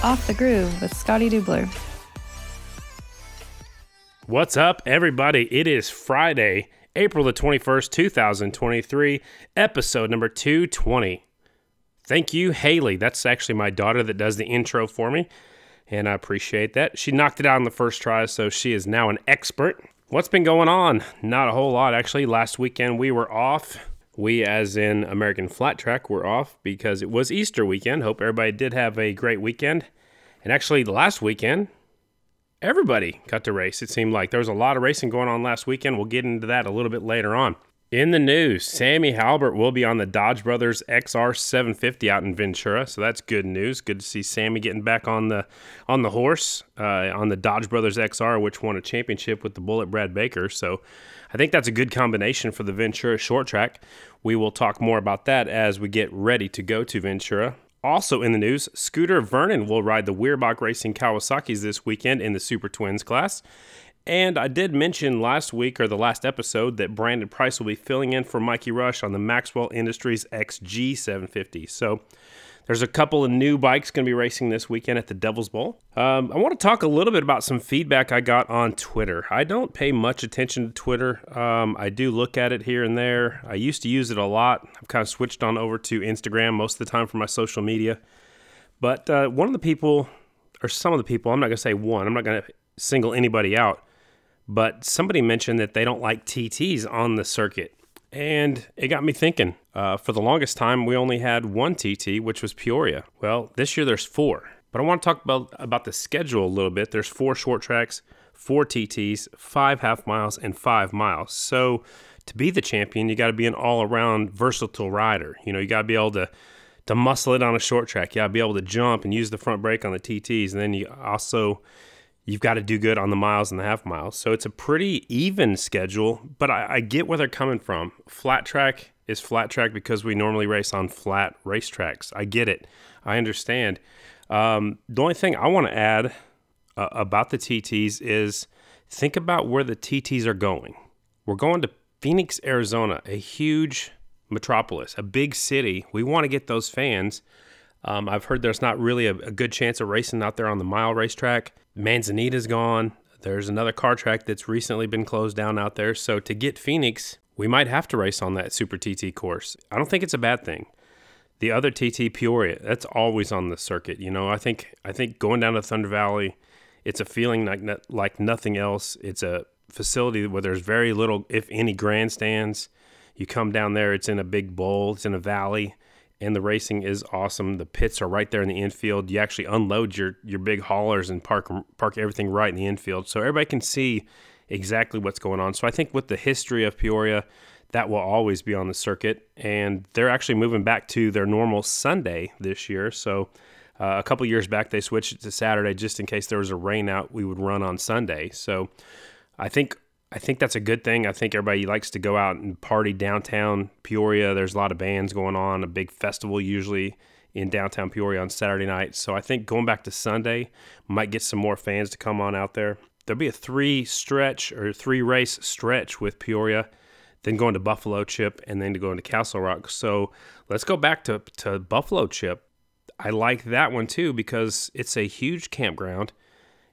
Off the Groove with Scotty Dubler. What's up, everybody? It is Friday, April the 21st, 2023, episode number 220. Thank you, Haley. That's actually my daughter that does the intro for me, and I appreciate that. She knocked it out on the first try, so she is now an expert. What's been going on? Not a whole lot, actually. Last weekend we were off. We, as in American Flat Track, were off because it was Easter weekend. Hope everybody did have a great weekend. And actually, the last weekend, everybody got to race. It seemed like there was a lot of racing going on last weekend. We'll get into that a little bit later on. In the news, Sammy Halbert will be on the Dodge Brothers XR 750 out in Ventura, so that's good news. Good to see Sammy getting back on the on the horse uh, on the Dodge Brothers XR, which won a championship with the Bullet Brad Baker. So I think that's a good combination for the Ventura short track. We will talk more about that as we get ready to go to Ventura. Also in the news, Scooter Vernon will ride the Weirbach Racing Kawasaki's this weekend in the Super Twins class. And I did mention last week or the last episode that Brandon Price will be filling in for Mikey Rush on the Maxwell Industries XG 750. So there's a couple of new bikes going to be racing this weekend at the Devil's Bowl. Um, I want to talk a little bit about some feedback I got on Twitter. I don't pay much attention to Twitter. Um, I do look at it here and there. I used to use it a lot. I've kind of switched on over to Instagram most of the time for my social media. But uh, one of the people, or some of the people, I'm not going to say one, I'm not going to single anybody out but somebody mentioned that they don't like TTs on the circuit. And it got me thinking. Uh, for the longest time, we only had one TT, which was Peoria. Well, this year there's four. But I want to talk about, about the schedule a little bit. There's four short tracks, four TTs, five half miles, and five miles. So to be the champion, you got to be an all around versatile rider. You know, you got to be able to to muscle it on a short track. You got to be able to jump and use the front brake on the TTs. And then you also you've got to do good on the miles and the half miles. So it's a pretty even schedule, but I, I, get where they're coming from. Flat track is flat track because we normally race on flat racetracks. I get it. I understand. Um, the only thing I want to add uh, about the TTs is think about where the TTs are going. We're going to Phoenix, Arizona, a huge metropolis, a big city. We want to get those fans. Um, I've heard there's not really a, a, good chance of racing out there on the mile racetrack. Manzanita's gone. There's another car track that's recently been closed down out there. So to get Phoenix, we might have to race on that Super TT course. I don't think it's a bad thing. The other TT Peoria, that's always on the circuit. You know, I think I think going down to Thunder Valley, it's a feeling like like nothing else. It's a facility where there's very little, if any, grandstands. You come down there, it's in a big bowl, it's in a valley and the racing is awesome. The pits are right there in the infield. You actually unload your your big haulers and park park everything right in the infield, so everybody can see exactly what's going on. So I think with the history of Peoria, that will always be on the circuit, and they're actually moving back to their normal Sunday this year. So. Uh, a couple years back, they switched it to Saturday just in case there was a rain out. We would run on Sunday. So, I think I think that's a good thing. I think everybody likes to go out and party downtown Peoria. There's a lot of bands going on, a big festival usually in downtown Peoria on Saturday night. So I think going back to Sunday might get some more fans to come on out there. There'll be a three stretch or three race stretch with Peoria, then going to Buffalo Chip, and then to go into Castle Rock. So let's go back to, to Buffalo Chip. I like that one too because it's a huge campground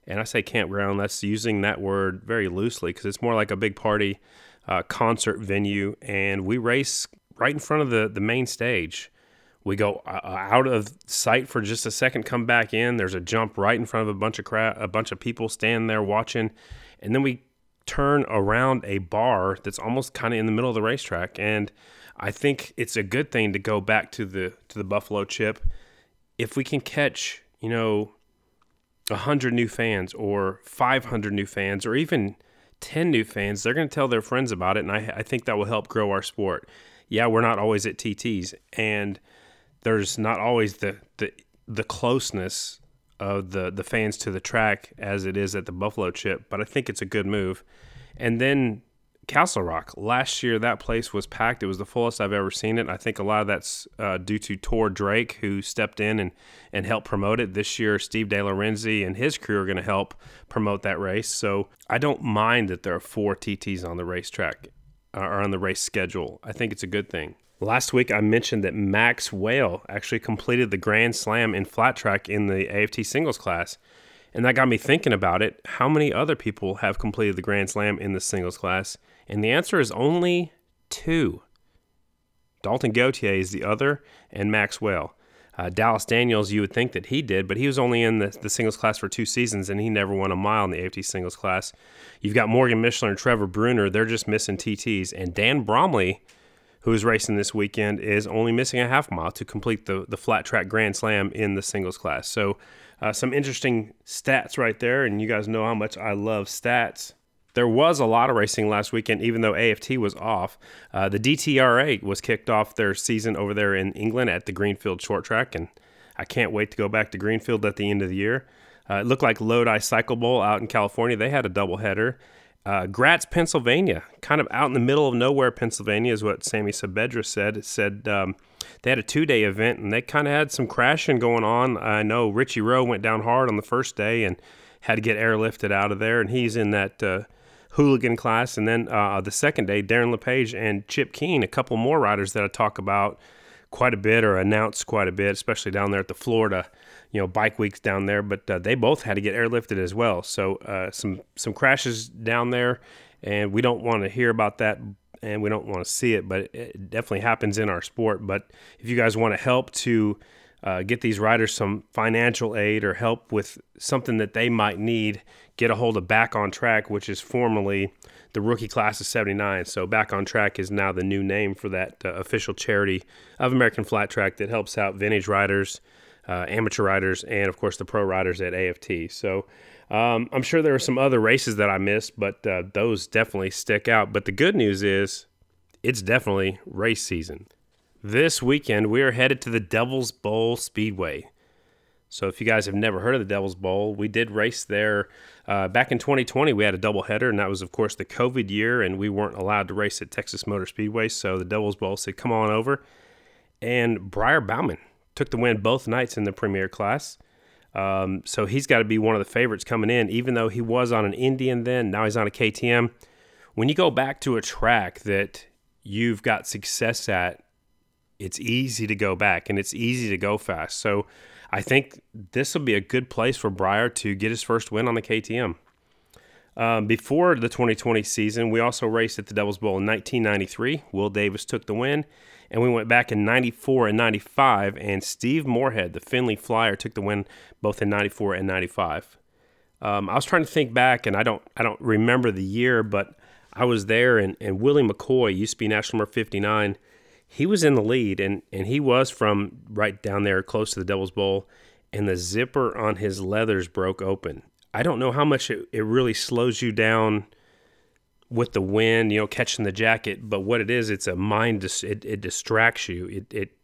and I say campground, that's using that word very loosely because it's more like a big party uh, concert venue. And we race right in front of the, the main stage. We go uh, uh, out of sight for just a second, come back in. There's a jump right in front of a bunch of crowd, a bunch of people standing there watching, and then we turn around a bar that's almost kind of in the middle of the racetrack. And I think it's a good thing to go back to the to the Buffalo Chip if we can catch, you know, 100 new fans or 500 new fans or even 10 new fans, they're going to tell their friends about it. And I, I think that will help grow our sport. Yeah, we're not always at TTs, and there's not always the, the, the closeness of the, the fans to the track as it is at the Buffalo Chip, but I think it's a good move. And then Castle Rock. Last year, that place was packed. It was the fullest I've ever seen it. I think a lot of that's uh, due to Tor Drake, who stepped in and, and helped promote it. This year, Steve De Lorenzi and his crew are going to help promote that race. So I don't mind that there are four TTs on the racetrack uh, or on the race schedule. I think it's a good thing. Last week, I mentioned that Max Whale actually completed the Grand Slam in flat track in the AFT singles class. And that got me thinking about it. How many other people have completed the Grand Slam in the singles class? And the answer is only two. Dalton Gauthier is the other, and Max. Uh, Dallas Daniels, you would think that he did, but he was only in the, the singles class for two seasons and he never won a mile in the AFT singles class. You've got Morgan Mishler and Trevor Brunner, they're just missing TTs. And Dan Bromley, who is racing this weekend, is only missing a half mile to complete the, the flat track Grand Slam in the singles class. So, uh, some interesting stats right there. And you guys know how much I love stats there was a lot of racing last weekend, even though AFT was off. Uh, the DTRA was kicked off their season over there in England at the Greenfield Short Track, and I can't wait to go back to Greenfield at the end of the year. Uh, it looked like Lodi Cycle Bowl out in California. They had a doubleheader. Uh, Gratz, Pennsylvania, kind of out in the middle of nowhere, Pennsylvania, is what Sammy Saavedra said. It said um, they had a two day event and they kind of had some crashing going on. I know Richie Rowe went down hard on the first day and had to get airlifted out of there, and he's in that uh, hooligan class. And then uh, the second day, Darren LePage and Chip Keen, a couple more riders that I talk about quite a bit or announce quite a bit, especially down there at the Florida, you know, bike weeks down there. But uh, they both had to get airlifted as well. So uh, some some crashes down there, and we don't want to hear about that. And we don't want to see it, but it definitely happens in our sport. But if you guys want to help to uh, get these riders some financial aid or help with something that they might need, get a hold of Back on Track, which is formerly the rookie class of 79. So Back on Track is now the new name for that uh, official charity of American Flat Track that helps out vintage riders, uh, amateur riders, and of course the pro riders at AFT. So um, I'm sure there are some other races that I missed, but uh, those definitely stick out. But the good news is it's definitely race season. This weekend, we are headed to the Devil's Bowl Speedway. So, if you guys have never heard of the Devil's Bowl, we did race there uh, back in 2020. We had a doubleheader, and that was, of course, the COVID year, and we weren't allowed to race at Texas Motor Speedway. So, the Devil's Bowl said, Come on over. And Briar Bauman took the win both nights in the premier class. Um, so, he's got to be one of the favorites coming in, even though he was on an Indian then. Now he's on a KTM. When you go back to a track that you've got success at it's easy to go back and it's easy to go fast. So I think this will be a good place for Briar to get his first win on the KTM. Um, before the 2020 season, we also raced at the Devil's Bowl in 1993. Will Davis took the win, and we went back in 94 and 95, and Steve Morehead, the Findlay Flyer, took the win both in 94 and 95. Um, I was trying to think back, and I don't I don't remember the year, but I was there, and, and Willie McCoy used to be national number 59 he was in the lead and, and he was from right down there close to the Devil's Bowl, and the zipper on his leathers broke open. I don't know how much it, it really slows you down with the wind, you know, catching the jacket, but what it is, it's a mind, dis- it, it distracts you. It, it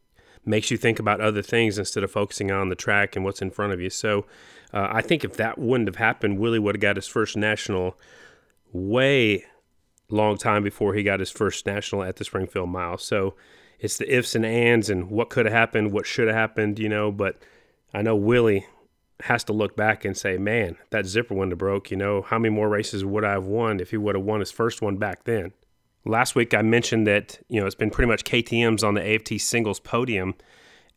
makes you think about other things instead of focusing on the track and what's in front of you. So uh, I think if that wouldn't have happened, Willie would have got his first national way long time before he got his first national at the Springfield Mile. So it's the ifs and ands and what could have happened, what should have happened, you know. But I know Willie has to look back and say, man, that zipper have broke. You know, how many more races would I have won if he would have won his first one back then? Last week I mentioned that you know it's been pretty much KTM's on the AFT singles podium,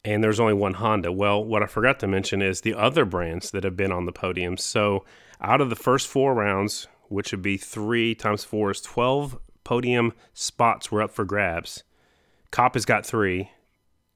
and there's only one Honda. Well, what I forgot to mention is the other brands that have been on the podium. So out of the first four rounds, which would be three times four is 12 podium spots were up for grabs. Kopp has got three.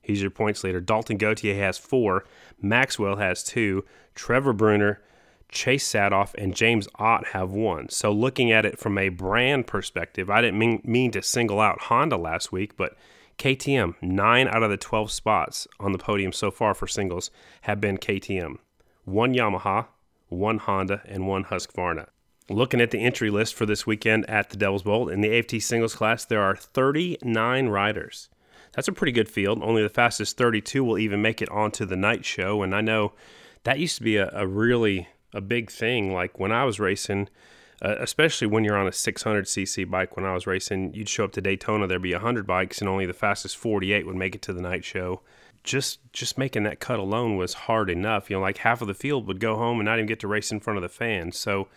He's your points leader. Dalton Gauthier has four. Max Whale has two. Trevor Brunner, Chase Saathoff, and James Ott have one. So looking at it from a brand perspective, I didn't mean, mean to single out Honda last week, but KTM, nine out of the 12 spots on the podium so far for singles have been KTM. One Yamaha, one Honda, and one Husqvarna. Looking at the entry list for this weekend at the Devil's Bowl in the AFT singles class, there are 39 riders. That's a pretty good field. Only the fastest 32 will even make it onto the night show. And I know that used to be a, a really a big thing. Like when I was racing, uh, especially when you're on a 600cc bike. When I was racing, you'd show up to Daytona, there'd be 100 bikes, and only the fastest 48 would make it to the night show. Just just making that cut alone was hard enough. You know, like half of the field would go home and not even get to race in front of the fans. So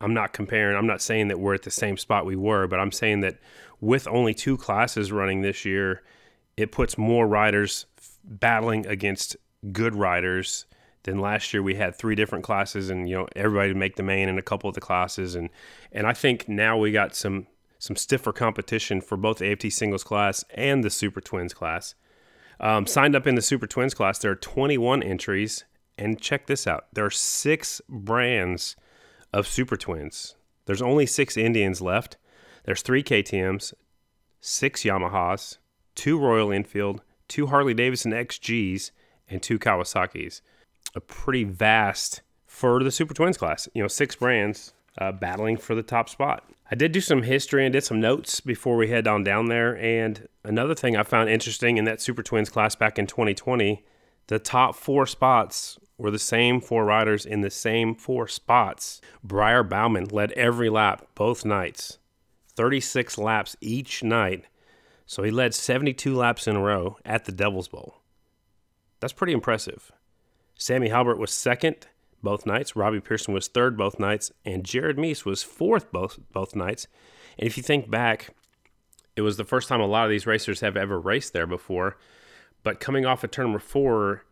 I'm not comparing, I'm not saying that we're at the same spot we were, but I'm saying that with only two classes running this year, it puts more riders battling against good riders than last year. We had three different classes and you know everybody make the main in a couple of the classes. And and I think now we got some some stiffer competition for both the AFT singles class and the Super Twins class. Um, signed up in the Super Twins class, there are 21 entries, and check this out: there are six brands of Super Twins. There's only six Indians left. There's three KTM's, six Yamahas, two Royal Enfield, two Harley Davidson XGs, and two Kawasaki's. A pretty vast for the Super Twins class. You know, six brands uh, battling for the top spot. I did do some history and did some notes before we head on down there. And another thing I found interesting in that Super Twins class back in 2020, the top four spots were the same four riders in the same four spots. Briar Bauman led every lap both nights, 36 laps each night. So he led 72 laps in a row at the Devil's Bowl. That's pretty impressive. Sammy Halbert was second both nights. Robbie Pearson was third both nights, and Jared Mees was fourth both both nights. And if you think back, it was the first time a lot of these racers have ever raced there before. But coming off of turn number four,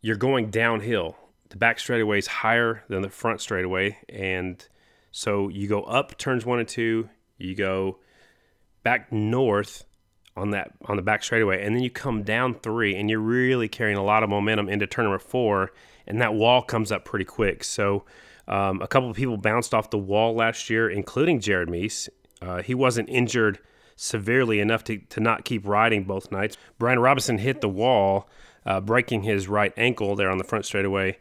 you're going downhill. The back straightaway is higher than the front straightaway, and so you go up turns one and two, you go back north on that on the back straightaway, and then you come down three, and you're really carrying a lot of momentum into turn number four, and that wall comes up pretty quick. So um, a couple of people bounced off the wall last year, including Jared Mees. Uh, he wasn't injured severely enough to, to not keep riding both nights. Brian Robinson hit the wall uh, breaking his right ankle there on the front straightaway.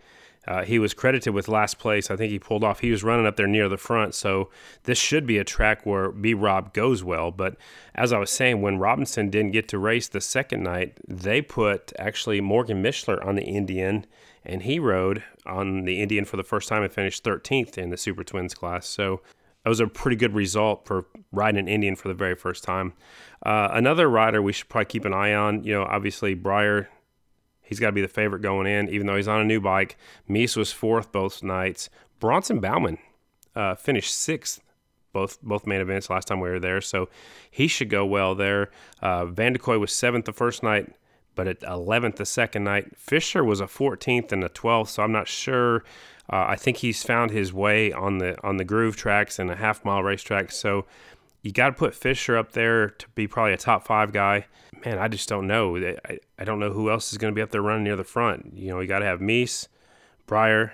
Uh, he was credited with last place. I think he pulled off. He was running up there near the front, so this should be a track where B Rob goes well. But as I was saying, when Robinson didn't get to race the second night, they put actually Morgan Mishler on the Indian, and he rode on the Indian for the first time and finished 13th in the Super Twins class. So that was a pretty good result for riding an Indian for the very first time. Uh, another rider we should probably keep an eye on, you know, obviously Briar He's got to be the favorite going in, even though he's on a new bike. Mees was fourth both nights. Bronson Bauman uh, finished sixth both both main events last time we were there, so he should go well there. Uh, Van de was seventh the first night, but at 11th the second night. Fisher was a 14th and a 12th, so I'm not sure. Uh, I think he's found his way on the on the groove tracks and a half mile racetrack. So you got to put Fisher up there to be probably a top five guy. Man, I just don't know. I, I don't know who else is going to be up there running near the front. You know, you got to have Mees, Briar,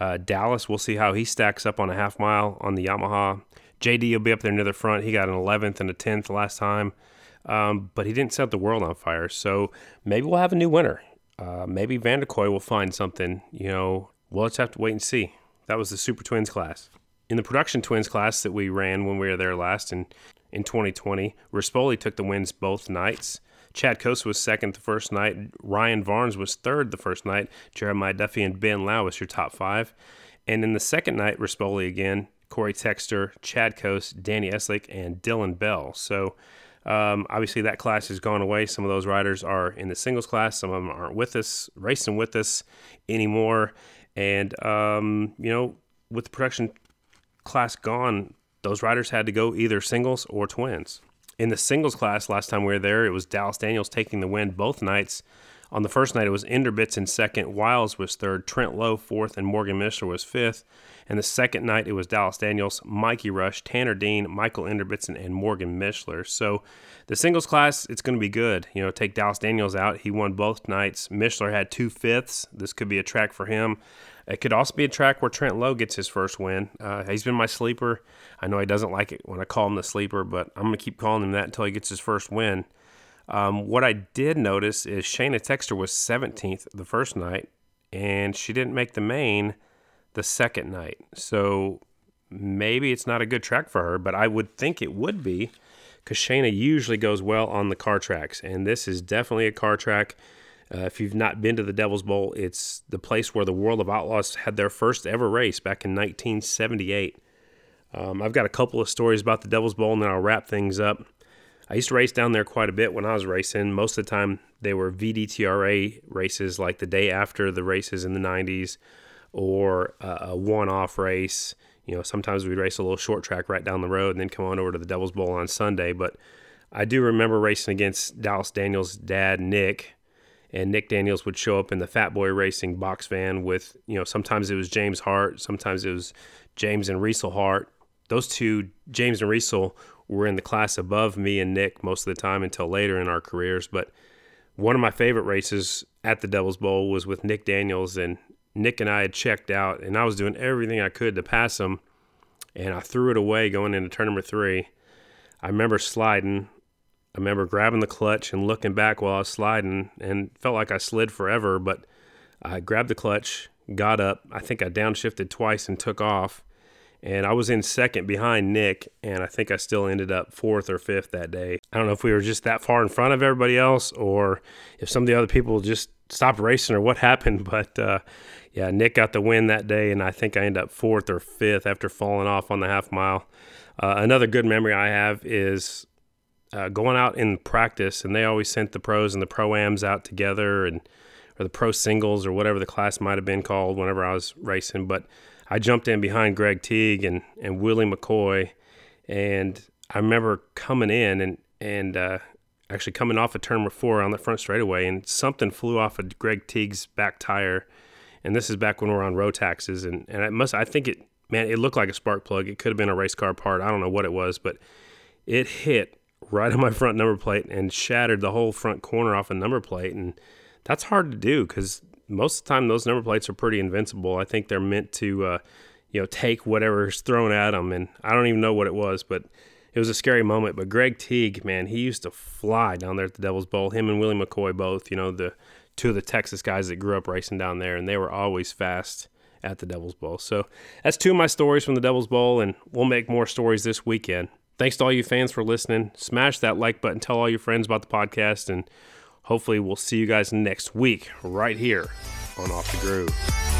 uh, Dallas. We'll see how he stacks up on a half mile on the Yamaha. JD will be up there near the front. He got an 11th and a 10th last time, um, but he didn't set the world on fire. So maybe we'll have a new winner. Uh, maybe Vanderkooi will find something. You know, we'll just have to wait and see. That was the Super Twins class in the production twins class that we ran when we were there last in, in 2020, Rispoli took the wins both nights. Chad Cose was second the first night. Ryan Varnes was third the first night. Jeremiah Duffy and Ben Lowe was your top five. And in the second night, Rispoli again, Corey Texter, Chad Cose, Danny Eslick, and Dylan Bell. So um, obviously that class has gone away. Some of those riders are in the singles class. Some of them aren't with us, racing with us anymore. And, um, you know, with the production class gone, those riders had to go either singles or twins. In the singles class, last time we were there, it was Dallas Daniels taking the win both nights. On the first night, it was Inderbitz in second, Wiles was third, Trent Lowe fourth, and Morgan Mishler was fifth. And the second night, it was Dallas Daniels, Mikey Rush, Tanner Dean, Michael Inderbitzin, and Morgan Mishler. So the singles class, it's going to be good. You know, take Dallas Daniels out. He won both nights. Mishler had two fifths. This could be a track for him. It could also be a track where Trent Lowe gets his first win. Uh, he's been my sleeper. I know he doesn't like it when I call him the sleeper, but I'm going to keep calling him that until he gets his first win. Um, what I did notice is Shayna Texter was 17th the first night, and she didn't make the main the second night. So maybe it's not a good track for her, but I would think it would be because Shayna usually goes well on the car tracks, and this is definitely a car track. Uh, if you've not been to the Devil's Bowl, it's the place where the World of Outlaws had their first ever race back in 1978. Um, I've got a couple of stories about the Devil's Bowl, and then I'll wrap things up. I used to race down there quite a bit when I was racing. Most of the time, they were VDTRA races, like the day after the races in the 90s, or a, a one-off race. You know, sometimes we'd race a little short track right down the road, and then come on over to the Devil's Bowl on Sunday. But I do remember racing against Dallas Daniels' dad, Nick, and Nick Daniels would show up in the Fat Boy Racing box van with, you know, sometimes it was James Hart, sometimes it was James and Riesel Hart. Those two, James and Riesel, were in the class above me and Nick most of the time until later in our careers. But one of my favorite races at the Devil's Bowl was with Nick Daniels, and Nick and I had checked out, and I was doing everything I could to pass him, and I threw it away going into turn number three. I remember sliding. I remember grabbing the clutch and looking back while I was sliding, and felt like I slid forever. But I grabbed the clutch, got up. I think I downshifted twice and took off and I was in second behind Nick, and I think I still ended up fourth or fifth that day. I don't know if we were just that far in front of everybody else, or if some of the other people just stopped racing, or what happened. But uh, yeah, Nick got the win that day, and I think I ended up fourth or fifth after falling off on the half mile. Uh, another good memory I have is uh, going out in practice, and they always sent the pros and the proams out together, and or the pro singles or whatever the class might have been called whenever I was racing, but I jumped in behind Greg Teague and, and Willie McCoy, and I remember coming in and and uh, actually coming off of turn four on the front straightaway, and something flew off of Greg Teague's back tire, and this is back when we are on Rotaxes, and and it must I think it man it looked like a spark plug. It could have been a race car part. I don't know what it was, but it hit right on my front number plate and shattered the whole front corner off a number plate, and that's hard to do because most of the time those number plates are pretty invincible. I think they're meant to, uh, you know, take whatever's thrown at them. And I don't even know what it was, but it was a scary moment. But Greg Teague, man, he used to fly down there at the Devil's Bowl. Him and Willie McCoy both, you know, the two of the Texas guys that grew up racing down there, and they were always fast at the Devil's Bowl. So that's two of my stories from the Devil's Bowl, and we'll make more stories this weekend. Thanks to all you fans for listening. Smash that like button, tell all your friends about the podcast, and hopefully we'll see you guys next week right here on Off the Groove.